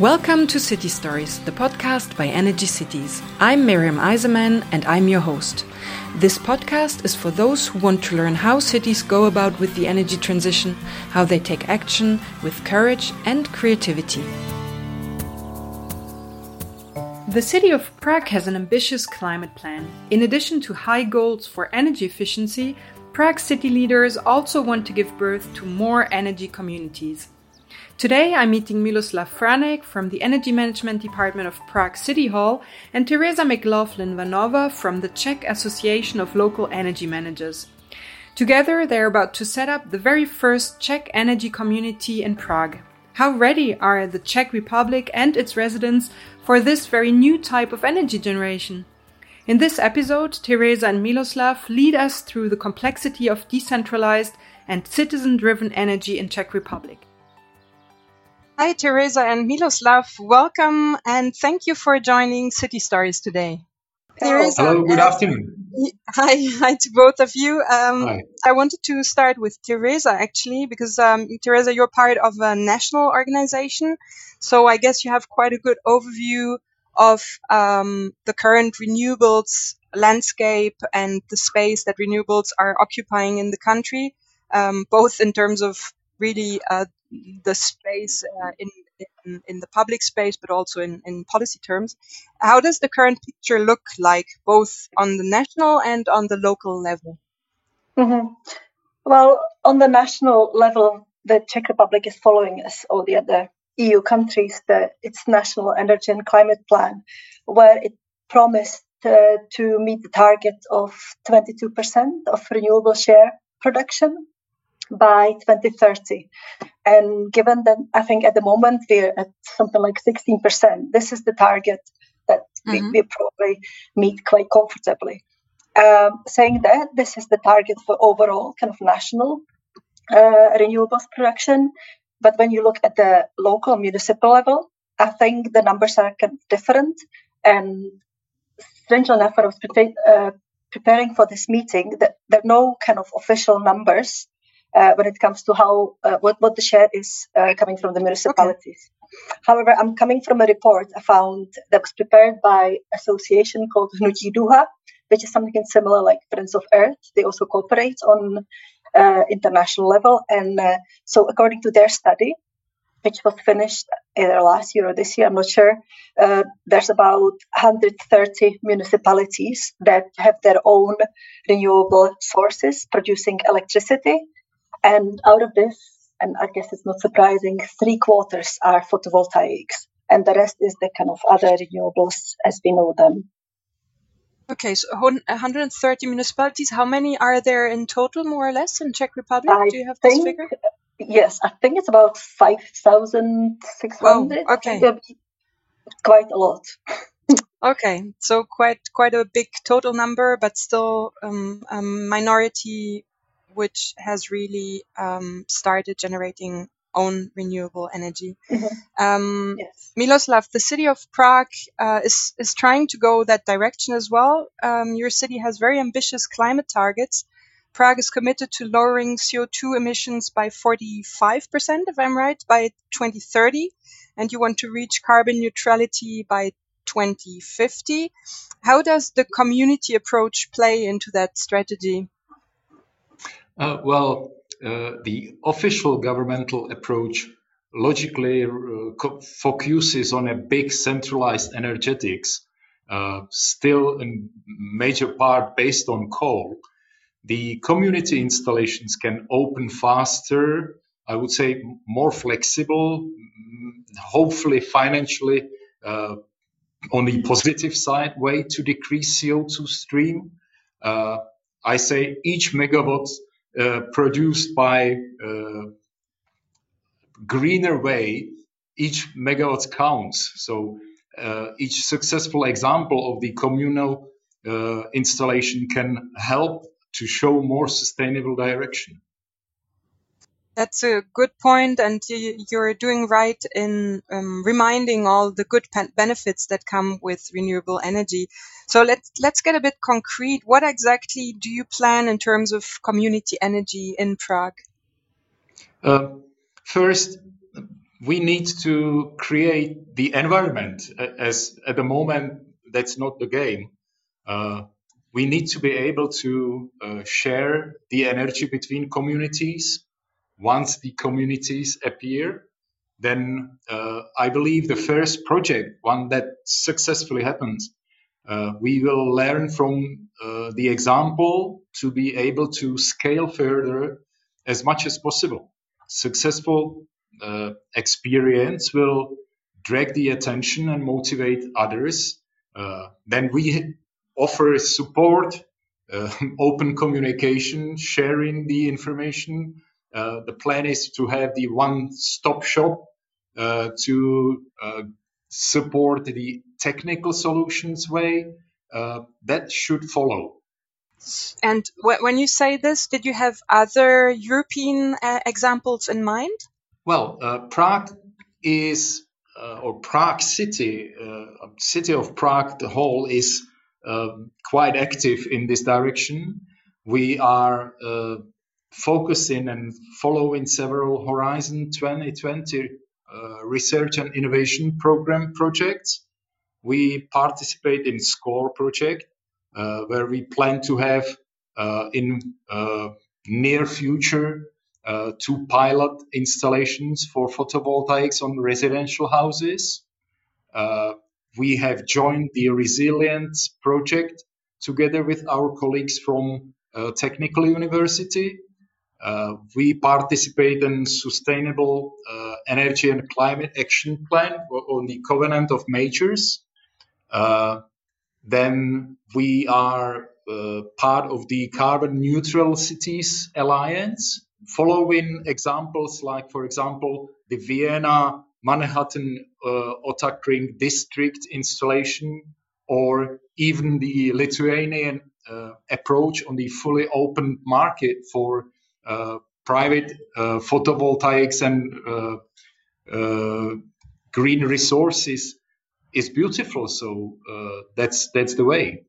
Welcome to City Stories, the podcast by Energy Cities. I'm Miriam Eiserman and I'm your host. This podcast is for those who want to learn how cities go about with the energy transition, how they take action with courage and creativity. The city of Prague has an ambitious climate plan. In addition to high goals for energy efficiency, Prague city leaders also want to give birth to more energy communities. Today I'm meeting Miloslav Franek from the Energy Management Department of Prague City Hall and Teresa McLaughlin Vanova from the Czech Association of Local Energy Managers. Together they're about to set up the very first Czech energy community in Prague. How ready are the Czech Republic and its residents for this very new type of energy generation? In this episode, Teresa and Miloslav lead us through the complexity of decentralized and citizen driven energy in Czech Republic. Hi, Teresa and Miloslav. Welcome and thank you for joining City Stories today. Teresa, Hello, good afternoon. Hi, hi to both of you. Um, hi. I wanted to start with Teresa actually, because um, Teresa, you're part of a national organization, so I guess you have quite a good overview of um, the current renewables landscape and the space that renewables are occupying in the country, um, both in terms of really uh, the space uh, in, in, in the public space, but also in, in policy terms. How does the current picture look like, both on the national and on the local level? Mm-hmm. Well, on the national level, the Czech Republic is following us all the other EU countries the, its national energy and climate plan, where it promised uh, to meet the target of 22% of renewable share production by 2030. And given that I think at the moment we're at something like 16%, this is the target that mm-hmm. we, we, probably meet quite comfortably. Um, saying that, this is the target for overall kind of national uh, renewables production. But when you look at the local municipal level, I think the numbers are kind of different. And strangely enough, I was pre- uh, preparing for this meeting, that there are no kind of official numbers uh, when it comes to how uh, what, what the share is uh, coming from the municipalities. Okay. However, I'm coming from a report I found that was prepared by association called Hnutí Duha, which is something similar like Friends of Earth. They also cooperate on uh, international level, and uh, so according to their study, which was finished either last year or this year, I'm not sure. Uh, there's about 130 municipalities that have their own renewable sources producing electricity, and out of this, and I guess it's not surprising, three quarters are photovoltaics, and the rest is the kind of other renewables as we know them. Okay, so 130 municipalities. How many are there in total, more or less, in Czech Republic? I Do you have think, this figure? Yes, I think it's about 5,600. Oh, okay. Quite a lot. okay, so quite quite a big total number, but still um, a minority which has really um, started generating own renewable energy. Mm-hmm. Um, yes. Miloslav, the city of Prague uh, is is trying to go that direction as well. Um, your city has very ambitious climate targets. Prague is committed to lowering CO2 emissions by 45%, if I'm right, by 2030, and you want to reach carbon neutrality by 2050. How does the community approach play into that strategy? Uh, well, uh, the official governmental approach logically uh, focuses on a big centralized energetics, uh, still in major part based on coal. The community installations can open faster, I would say more flexible, hopefully financially uh, on the positive side way to decrease CO2 stream. Uh, I say each megawatt produced by uh, greener way, each megawatt counts. So uh, each successful example of the communal uh, installation can help to show more sustainable direction. That's a good point, and you're doing right in um, reminding all the good benefits that come with renewable energy. So let's let's get a bit concrete. What exactly do you plan in terms of community energy in Prague? Uh, first, we need to create the environment as at the moment that's not the game. Uh, we need to be able to uh, share the energy between communities. Once the communities appear, then uh, I believe the first project, one that successfully happens, uh, we will learn from uh, the example to be able to scale further as much as possible. Successful uh, experience will drag the attention and motivate others. Uh, then we offer support, uh, open communication, sharing the information. Uh, the plan is to have the one-stop shop uh, to uh, support the technical solutions way. that should follow. And when you say this, did you have other European examples in mind? Well, uh, Prague is, uh, or Prague City, uh, city of Prague, the whole is um, quite active in this direction. We are uh, focusing and following several Horizon 2020 uh, research and innovation program projects. We participate in SCORE project, uh, where we plan to have in near future uh, two pilot installations for photovoltaics on residential houses. Uh, we have joined the Resilience project together with our colleagues from uh, Technical University. Uh, we participate in Sustainable uh, Energy and Climate Action Plan on the Covenant of Mayors. Uh, then we are part of the Carbon Neutral Cities Alliance, following examples like, for example, the Vienna Manhattan uh, Ottakring district installation, or even the Lithuanian uh, approach on the fully open market for uh, private uh, photovoltaics and uh, uh, green resources is beautiful. So that's that's the way.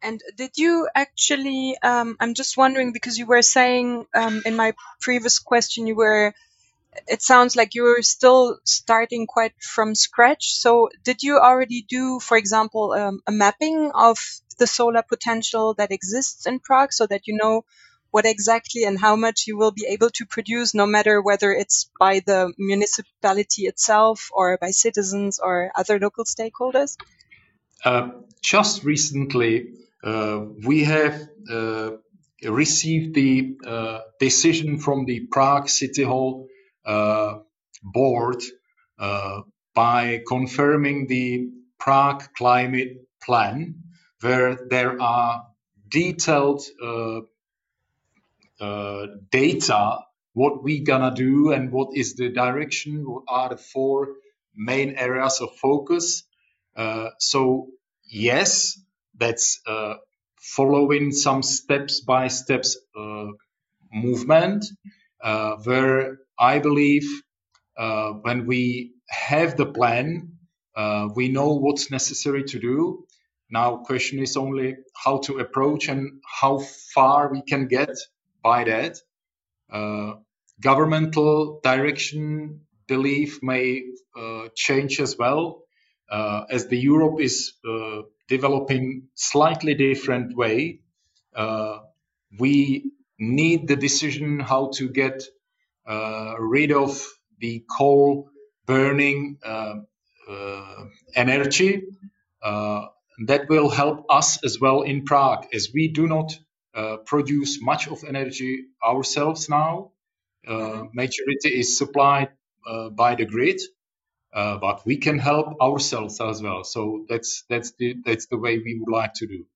And did you actually? Um, I'm just wondering because you were saying um, in my previous question you were. It sounds like you were still starting quite from scratch. So did you already do, for example, um, a mapping of the solar potential that exists in Prague, so that you know what exactly and how much you will be able to produce, no matter whether it's by the municipality itself or by citizens or other local stakeholders? Uh, just recently, uh, we have uh, received the uh, decision from the Prague City Hall board by confirming the Prague climate plan, where there are detailed uh, uh, data what we gonna do and what is the direction what are the four main areas of focus uh, so yes that's uh, following some steps by steps uh, movement uh, where I believe uh, when we have the plan, uh, we know what's necessary to do. Now, question is only how to approach and how far we can get by that. Uh, governmental direction belief may change as well, as the Europe is developing slightly different way. Uh, we need the decision how to get uh, rid of the coal burning uh, uh energy. Uh, that will help us as well in Prague, as we do not uh, produce much of energy ourselves now. Mm-hmm. majority is supplied by the grid uh, but we can help ourselves as well. So that's that's the that's the way we would like to do.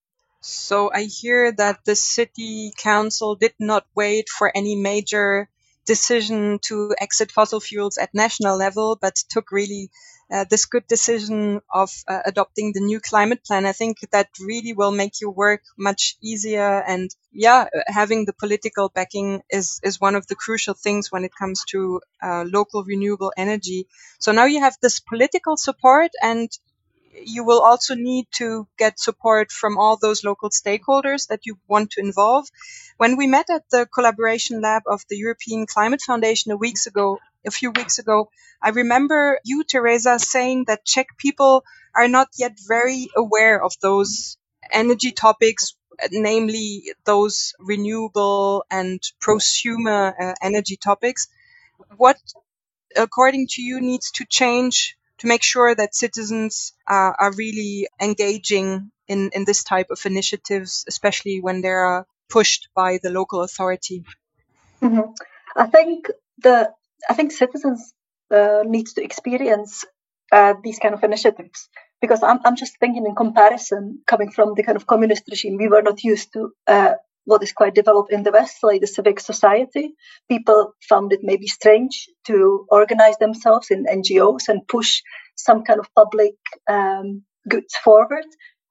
So I hear that the city council did not wait for any major decision to exit fossil fuels at national level, but took really uh, this good decision of uh, adopting the new climate plan. I think that really will make your work much easier. And yeah, having the political backing is, is one of the crucial things when it comes to uh, local renewable energy. So now you have this political support and you will also need to get support from all those local stakeholders that you want to involve. When we met at the collaboration lab of the European Climate Foundation a weeks ago, a few weeks ago, I remember you, Teresa, saying that Czech people are not yet very aware of those energy topics, namely those renewable and prosumer uh, energy topics. What, according to you, needs to change to make sure that citizens uh, are really engaging in, in this type of initiatives, especially when they are pushed by the local authority? Mm-hmm. I think the I think citizens uh, needs to experience uh, these kind of initiatives because I'm I'm just thinking in comparison, coming from the kind of communist regime, we were not used to uh, what is quite developed in the West, like the civic society. People found it maybe strange to organize themselves in NGOs and push some kind of public um, goods forward.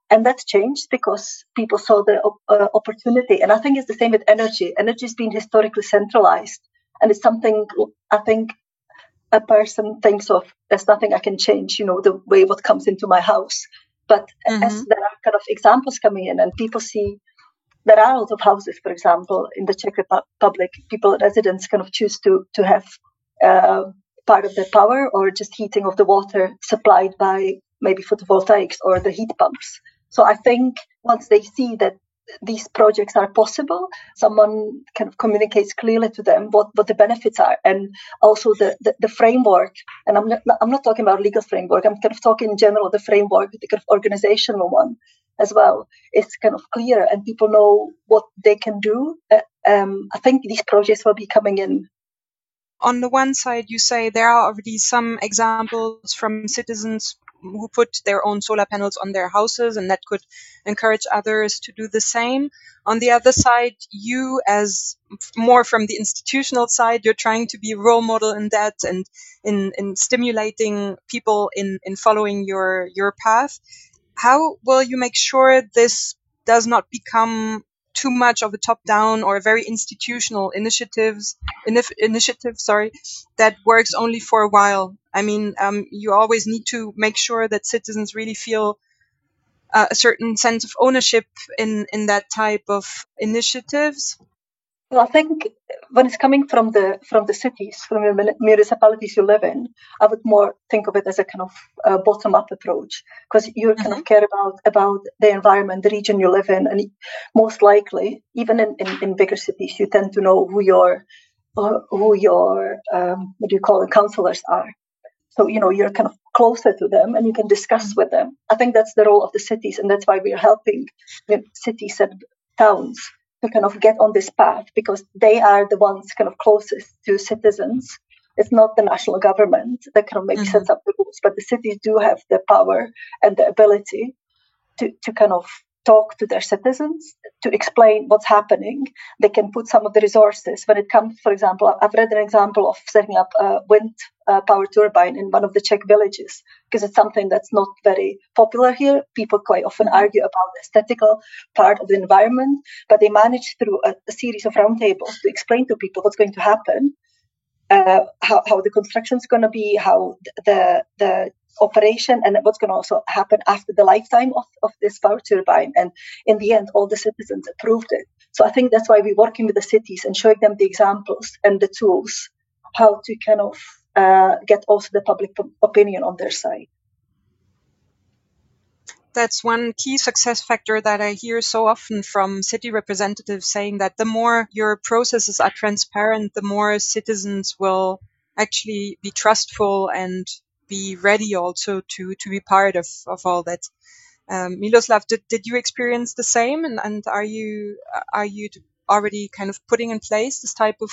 And that changed because people saw the uh, opportunity. And I think it's the same with energy. Energy has been historically centralized. And it's something I think a person thinks of there's nothing I can change, you know, the way what comes into my house. But mm-hmm. as there are kind of examples coming in and people see there are a lot of houses, for example, in the Czech Republic, people, residents kind of choose to, to have uh, part of their power or just heating of the water supplied by maybe photovoltaics or the heat pumps. So I think once they see that these projects are possible, someone kind of communicates clearly to them what, what the benefits are and also the, the, the framework. And I'm not, I'm not talking about legal framework, I'm kind of talking in general the framework, the kind of organizational one as well is kind of clear and people know what they can do. Uh, um, I think these projects will be coming in on the one side, you say there are already some examples from citizens who put their own solar panels on their houses and that could encourage others to do the same. On the other side, you as more from the institutional side, you're trying to be a role model in that and in, in stimulating people in, in following your, your path. How will you make sure this does not become too much of a top down or a very institutional initiatives inif- initiative sorry that works only for a while? I mean um, you always need to make sure that citizens really feel uh, a certain sense of ownership in in that type of initiatives well, I think when it's coming from the from the cities, from the municipalities you live in, I would more think of it as a kind of uh, bottom up approach because you mm-hmm. kind of mm-hmm. care about about the environment, the region you live in, and most likely, even in, in, in bigger cities, you tend to know who your uh, who your um, what do you call it, councillors are. So you know you're kind of closer to them, and you can discuss mm-hmm. with them. I think that's the role of the cities, and that's why we're helping you know, cities and towns to kind of get on this path because they are the ones kind of closest to citizens. It's not the national government that kind of maybe mm-hmm. sets up the rules, but the cities do have the power and the ability to, to kind of talk to their citizens to explain what's happening. They can put some of the resources. When it comes, for example, I've read an example of setting up a wind uh, power turbine in one of the Czech villages because it's something that's not very popular here. People quite often argue about the aesthetical part of the environment, but they manage through a, a series of roundtables to explain to people what's going to happen. Uh, how, how the construction is going to be, how the the operation and what's going to also happen after the lifetime of, of this power turbine. And in the end, all the citizens approved it. So I think that's why we're working with the cities and showing them the examples and the tools how to kind of uh, get also the public opinion on their side. That's one key success factor that I hear so often from city representatives saying that the more your processes are transparent, the more citizens will actually be trustful and be ready also to to be part of of all that. Um, Miloslav, did, did you experience the same, and, and are you are you already kind of putting in place this type of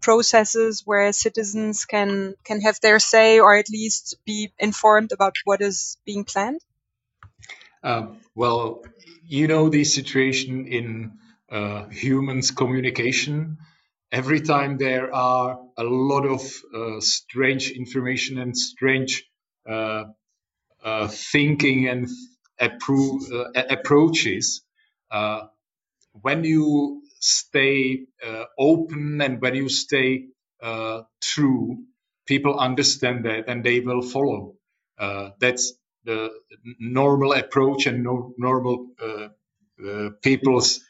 processes where citizens can can have their say or at least be informed about what is being planned? Um, well, you know the situation in uh, humans communication every time there are a lot of uh, strange information and strange uh, uh, thinking and appro- uh, approaches, uh, when you stay uh, open and when you stay true, people understand that and they will follow. that's the normal approach and no, normal people's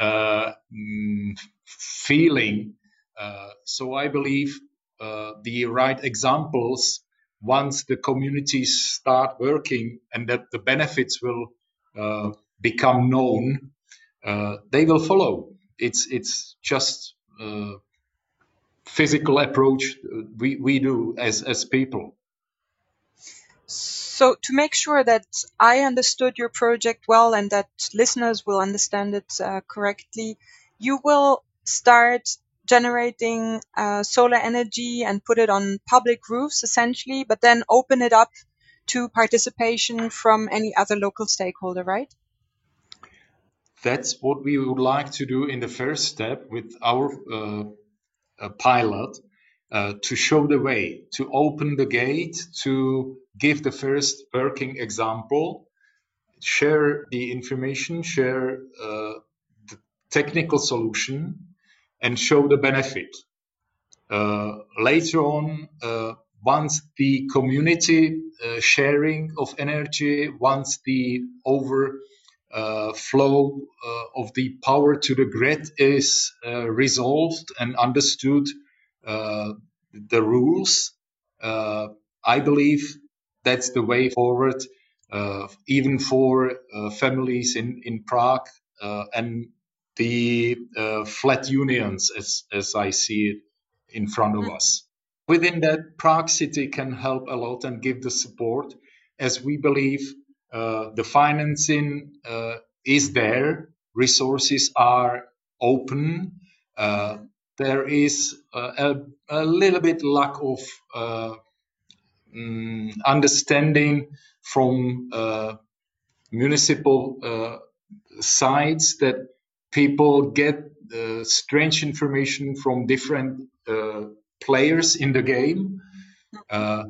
mm, feeling. Uh, so I believe uh, the right examples once the communities start working and that the benefits will uh, become known, uh, they will follow. It's it's just uh, physical approach we, we do as as people. So to make sure that I understood your project well and that listeners will understand it uh, correctly, you will start generating uh, solar energy and put it on public roofs essentially, but then open it up to participation from any other local stakeholder, right? That's what we would like to do in the first step with our uh, uh pilot uh, to show the way, to open the gate, to give the first working example, share the information, share uh, the technical solution, and show the benefit. Uh, later on, uh, once the community uh, sharing of energy, once the overflow of the power to the grid is resolved and understood, the rules, I believe that's the way forward, even for families in, in Prague and the uh, flat unions as, as I see it in front of mm-hmm. us. Within that, Prague City can help a lot and give the support as we believe uh, the financing uh, is there, resources are open. Uh, there is a, a, little bit lack of um, understanding from uh, municipal uh, sides that people get uh, strange information from different uh, players in the game. Uh,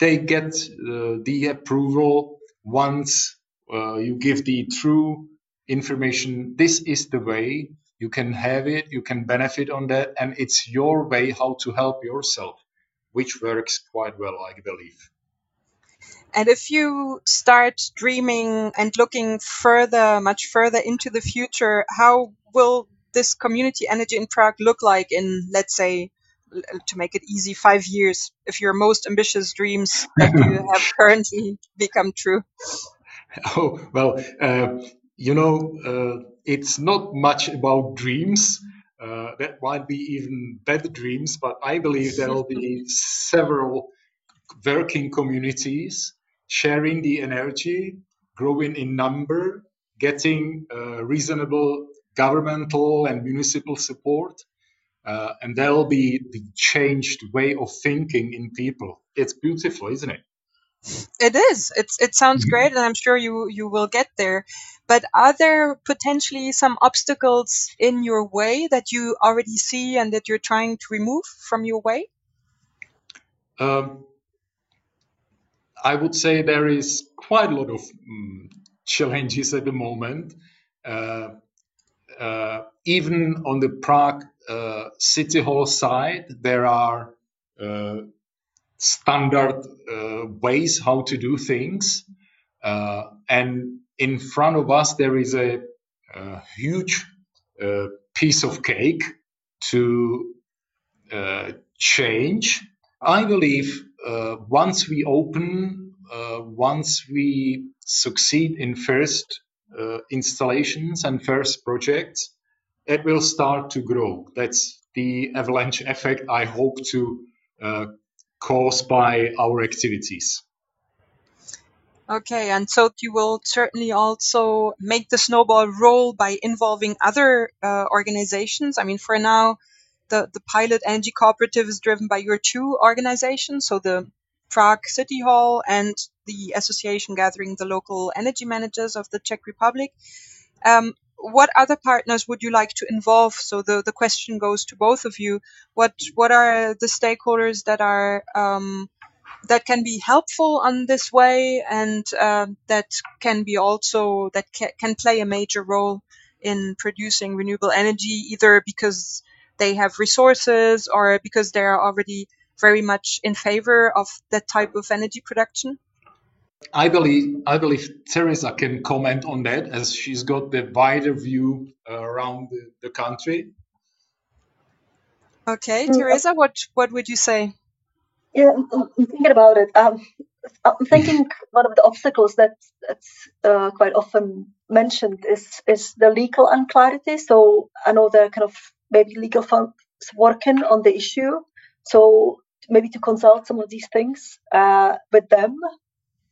they get uh, the approval once uh, you give the true information. This is the way you can have it, you can benefit on that, and it's your way how to help yourself, which works quite well, I believe. And if you start dreaming and looking further, much further into the future, how will this community energy in Prague look like in, let's say, to make it easy, five years, if your most ambitious dreams that you have currently become true? Oh, well, uh, you know, uh, it's not much about dreams. Uh, that might be even bad dreams, but I believe there will be several working communities sharing the energy, growing in number, getting uh, reasonable governmental and municipal support. Uh, and there'll be the changed way of thinking in people. It's beautiful, isn't it? It is. It's it sounds mm-hmm. great, and I'm sure you you will get there. But are there potentially some obstacles in your way that you already see and that you're trying to remove from your way? Um, I would say there is quite a lot of um, challenges at the moment. Uh, uh, even on the Prague uh, City Hall side, there are uh, standard uh, ways how to do things. Uh, and in front of us, there is a, a huge piece of cake to change. I believe uh, once we open, uh, once we succeed in first uh, installations and first projects, it will start to grow. That's the avalanche effect I hope to uh, cause by our activities. Okay, and so you will certainly also make the snowball roll by involving other uh, organizations. I mean, for now, the, the pilot energy cooperative is driven by your two organizations, so the Prague City Hall and the association gathering the local energy managers of the Czech Republic. Um, what other partners would you like to involve? So the, the question goes to both of you. What what are the stakeholders that are um, that can be helpful on this way and uh, that can be also that ca- can play a major role in producing renewable energy, either because they have resources or because they are already very much in favor of that type of energy production? I believe I believe Teresa can comment on that as she's got the wider view uh, around the, the country. Okay, mm, Teresa, what what would you say? Yeah, I'm, I'm thinking about it. Um, I'm thinking one of the obstacles that that's uh, quite often mentioned is is the legal unclarity. So I know there are kind of maybe legal firms working on the issue. So maybe to consult some of these things uh, with them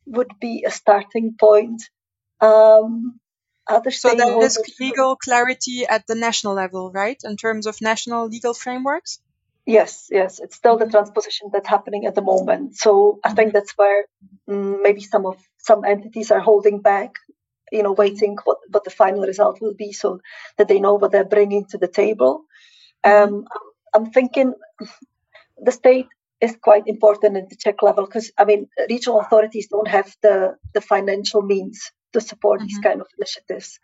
would be a starting point. Um, so there is legal clarity at the national level, right? In terms of national legal frameworks. Yes, yes, it's still the mm-hmm. transposition that's happening at the moment. So I think mm-hmm. that's where um, maybe some of some entities are holding back, you know, waiting what what the final result will be, so that they know what they're bringing to the table. Mm-hmm. Um, I'm thinking the state is quite important in the Czech level because I mean regional authorities don't have the the financial means to support mm-hmm. these kind of initiatives.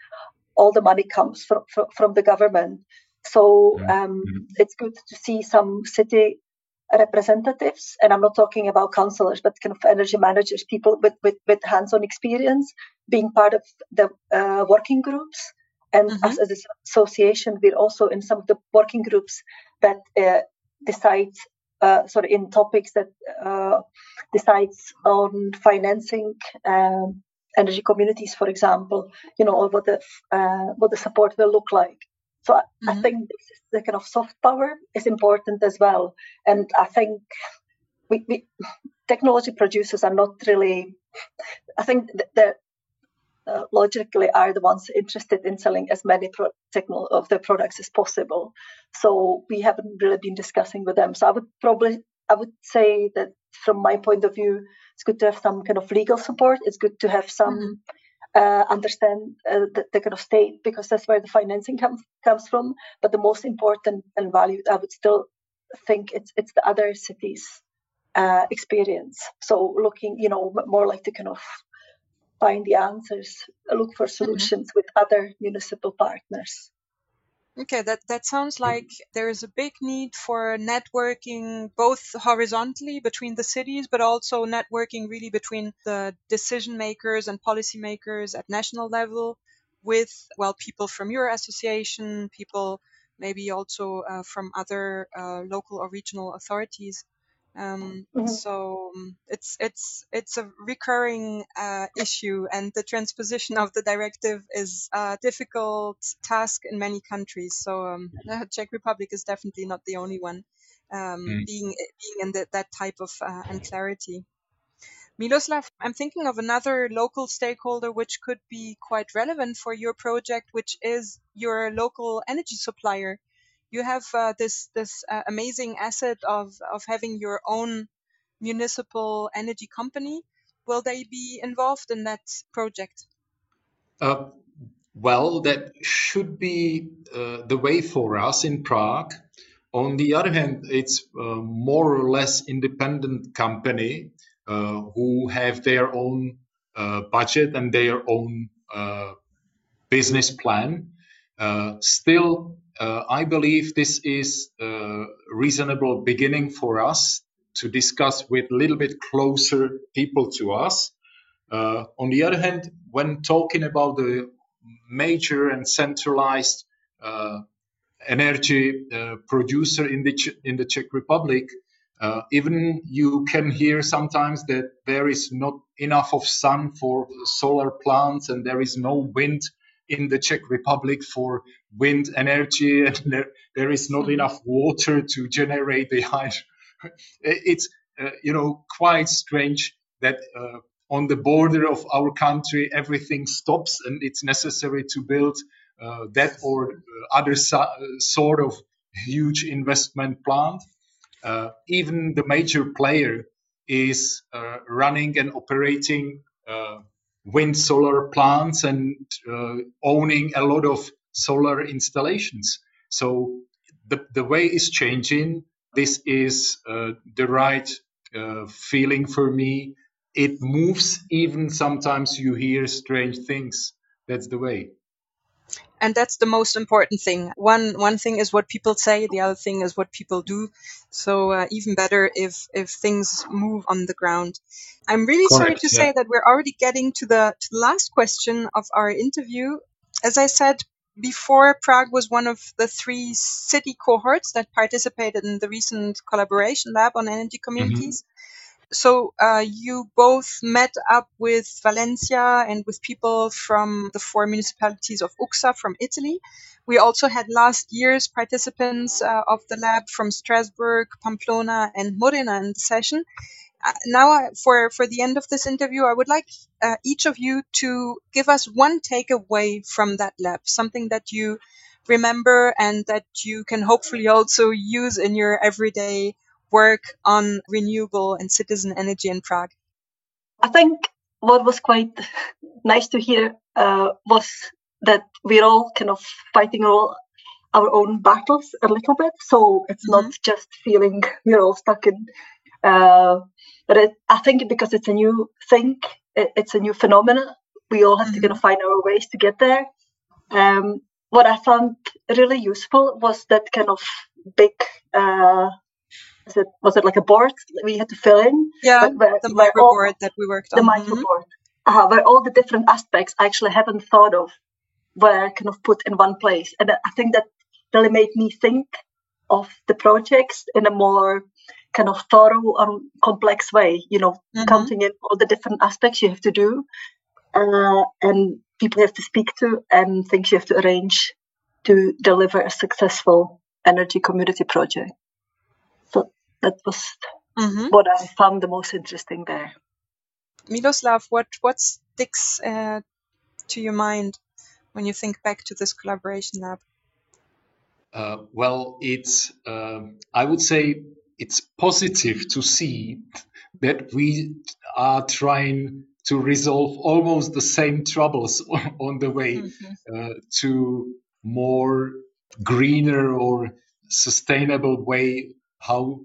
All the money comes from from, from the government, so um, mm-hmm. it's good to see some city representatives, and I'm not talking about councillors, but kind of energy managers, people with with, with hands-on experience, being part of the uh, working groups. And mm-hmm. as, as an association, we're also in some of the working groups that uh, decide uh, sort of in topics that uh, decides on financing um, energy communities, for example, you know, or what the uh, what the support will look like. So mm-hmm. I think the kind of soft power is important as well, and I think we, we technology producers are not really. I think that uh, logically are the ones interested in selling as many pro- techno- of their products as possible. So we haven't really been discussing with them. So I would probably I would say that from my point of view, it's good to have some kind of legal support. It's good to have some mm-hmm. uh, understand uh, the, the, kind of state because that's where the financing comes comes from. But the most important and valued, I would still think it's it's the other cities' uh, experience. So looking, you know, more like the kind of find the answers, look for mm-hmm. solutions mm-hmm. with other municipal partners. Okay, that, that sounds like there is a big need for networking both horizontally between the cities, but also networking really between the decision makers and policymakers at national level with, well, people from your association, people maybe also uh, from other uh, local or regional authorities. Um, mm-hmm. So um, it's it's it's a recurring uh, issue, and the transposition of the directive is a difficult task in many countries. So um, the Czech Republic is definitely not the only one um, mm. being being in the, that type of uh, unclarity. Miloslav, I'm thinking of another local stakeholder which could be quite relevant for your project, which is your local energy supplier you have uh, this this uh, amazing asset of of having your own municipal energy company. Will they be involved in that project? Uh, well, that should be uh, the way for us in Prague. On the other hand, it's uh, more or less independent company uh, who have their own budget and their own business plan. still, uh, I believe this is a reasonable beginning for us to discuss with a little bit closer people to us. Uh, on the other hand, when talking about the major and centralized uh, energy uh, producer in the Ch- in the Czech Republic, uh, even you can hear sometimes that there is not enough of sun for solar plants and there is no wind in the Czech Republic for wind energy, and there, there is not enough water to generate the hydro. It's uh, you know quite strange that uh, on the border of our country everything stops, and it's necessary to build uh, that or uh, other so- sort of huge investment plant. Uh, even the major player is uh, running and operating wind solar plants and uh, owning a lot of solar installations. So the, the way is changing. This is uh, the right uh, feeling for me. It moves, even sometimes you hear strange things. That's the way and that's the most important thing one one thing is what people say the other thing is what people do so uh, even better if if things move on the ground i'm really Correct, sorry to yeah. say that we're already getting to the, to the last question of our interview as i said before, Prague was one of the three city cohorts that participated in the recent collaboration lab on energy communities. Mm-hmm. So uh, you both met up with Valencia and with people from the four municipalities of UXA from Italy. We also had last year's participants uh, of the lab from Strasbourg, Pamplona, and Modena in the session. Uh, now, for for the end of this interview, I would like uh, each of you to give us one takeaway from that lab, something that you remember and that you can hopefully also use in your everyday work on renewable and citizen energy in Prague? I think what was quite nice to hear uh, was that we're all kind of fighting all our own battles a little bit. So it's mm-hmm. not just feeling we're all stuck in. Uh, but it, I think because it's a new thing, it, it's a new phenomenon. We all have mm-hmm. to kind of find our ways to get there. Um, what I found really useful was that kind of big uh, was it was it like a board we had to fill in? Yeah, where, the Miro board that we worked on. The Miro board, mm-hmm. uh, where all the different aspects I actually haven't thought of were kind of put in one place, and I think that really made me think of the projects in a more kind of thorough and complex way. You know, mm-hmm. counting in all the different aspects you have to do, uh, and people you have to speak to, and things you have to arrange to deliver a successful energy community project that was mm-hmm. what I found the most interesting there. Miloslav, what what sticks uh, to your mind when you think back to this collaboration lab? Uh, well, it's uh, I would say it's positive to see that we are trying to resolve almost the same troubles on the way mm-hmm. Uh, to more greener or sustainable way how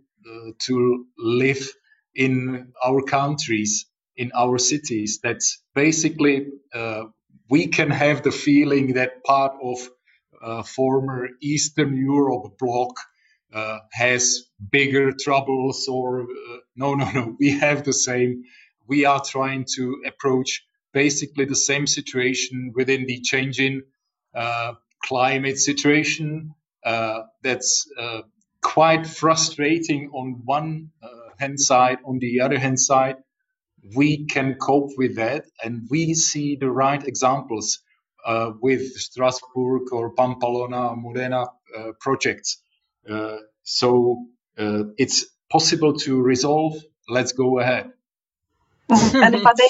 to live in our countries, in our cities. That basically uh, we can have the feeling that part of uh, former Eastern Europe bloc uh, has bigger troubles or uh, no no no we have the same we are trying to approach basically the same situation within the changing uh, climate situation that's quite frustrating on one uh, hand side. On the other hand side, we can cope with that, and we see the right examples uh, with Strasbourg or Pamplona, Modena uh, projects. Uh, so uh, it's possible to resolve. Let's go ahead. and if I may,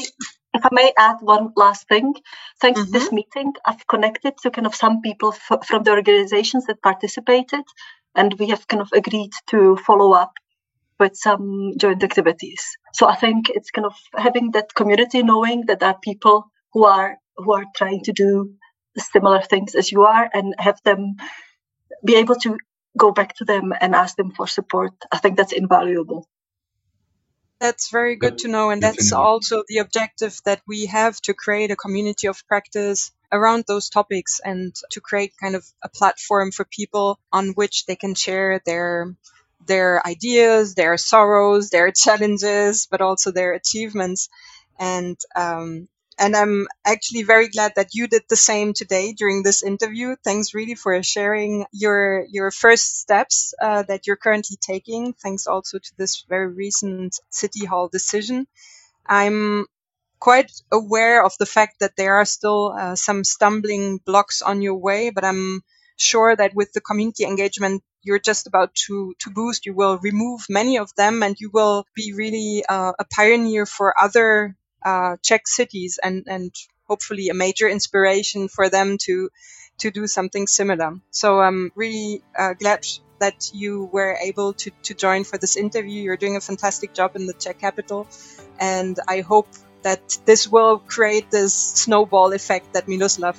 if I may add one last thing, thanks mm-hmm. to this mm-hmm. meeting, I've connected to kind of some people f- from the organizations that participated and we have kind of agreed to follow up with some joint activities. So I think it's kind of having that community, knowing that there are people who are who are trying to do similar things as you are, and have them be able to go back to them and ask them for support. I think that's invaluable. That's very good to know, and that's also the objective that we have to create a community of practice around those topics and to create kind of a platform for people on which they can share their their ideas, their sorrows, their challenges, but also their achievements. And um, and I'm actually very glad that you did the same today during this interview. Thanks really for sharing your your first steps uh, that you're currently taking. Thanks also to this very recent City Hall decision. I'm quite aware of the fact that there are still uh, some stumbling blocks on your way, but I'm sure that with the community engagement you're just about to, to boost, you will remove many of them and you will be really uh, a pioneer for other uh, Czech cities and, and hopefully a major inspiration for them to to do something similar. So I'm really uh, glad that you were able to, to join for this interview. You're doing a fantastic job in the Czech capital, and I hope that this will create this snowball effect that Miloslav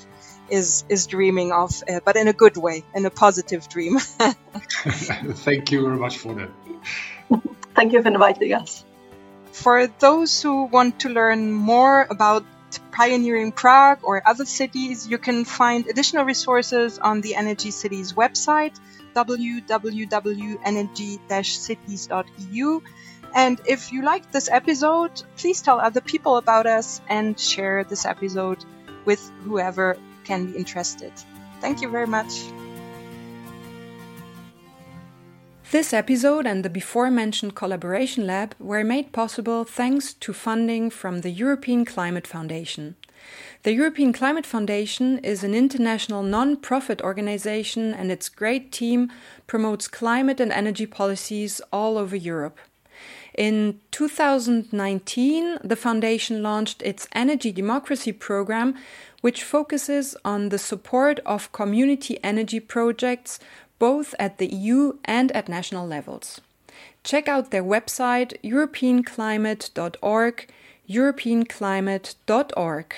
is is dreaming of, uh, but in a good way, in a positive dream. Thank you very much for that. Thank you for inviting us. For those who want to learn more about pioneering Prague or other cities, you can find additional resources on the Energy Cities website www.energy-cities.eu and if you liked this episode, please tell other people about us and share this episode with whoever can be interested. Thank you very much. This episode and the before mentioned collaboration lab were made possible thanks to funding from the European Climate Foundation. The European Climate Foundation is an international non profit organization and its great team promotes climate and energy policies all over Europe. In 2019, the foundation launched its Energy Democracy program, which focuses on the support of community energy projects both at the EU and at national levels. Check out their website europeanclimate.org, europeanclimate.org.